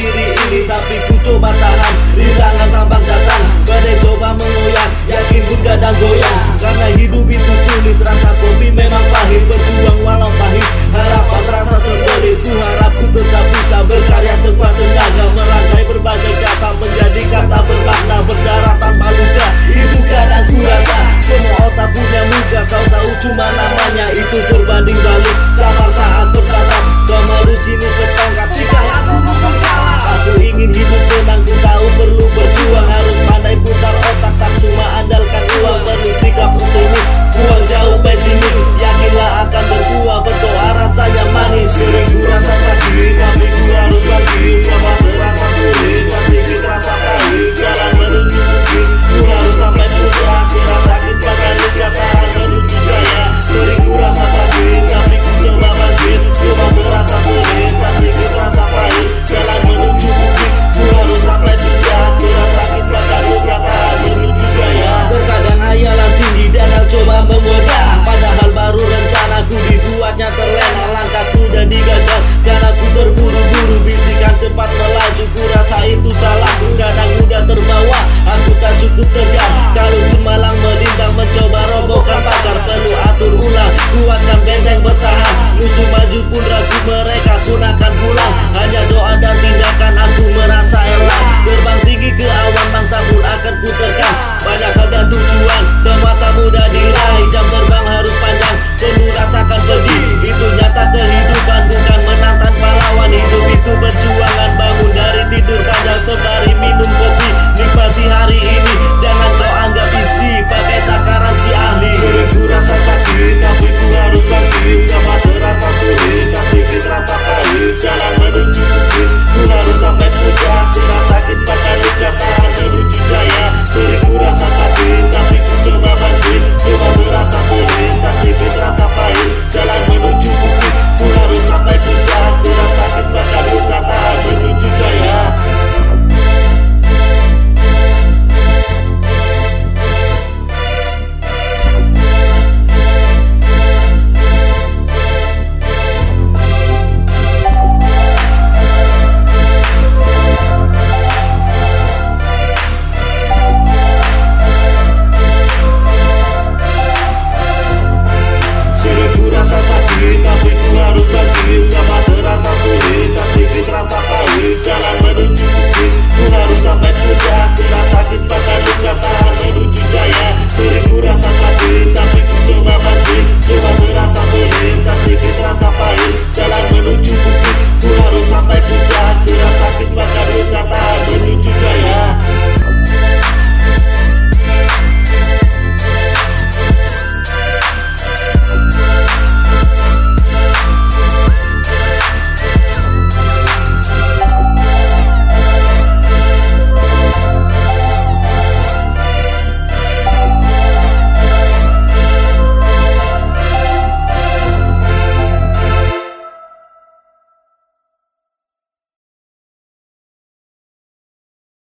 diri ini Tapi ku coba tahan. Rintangan tambang datang Badai coba mengoyak. Yakin pun kadang goyah. Karena hidup itu sulit Rasa kopi memang pahit. Berjuang walau pahit Harapan rasa sendiri Ku harap ku tetap bisa berkarya sekuat tenaga. Merangkai berbagai kata Menjadi kata bermakna. Berdarah tanpa luka Itu kadang ku rasa. Semua otak punya muka, Kau tahu cuma namanya. Itu berbanding balik Sabar saat bertatap. Kau malu sini tetap ingin hidup senang Ku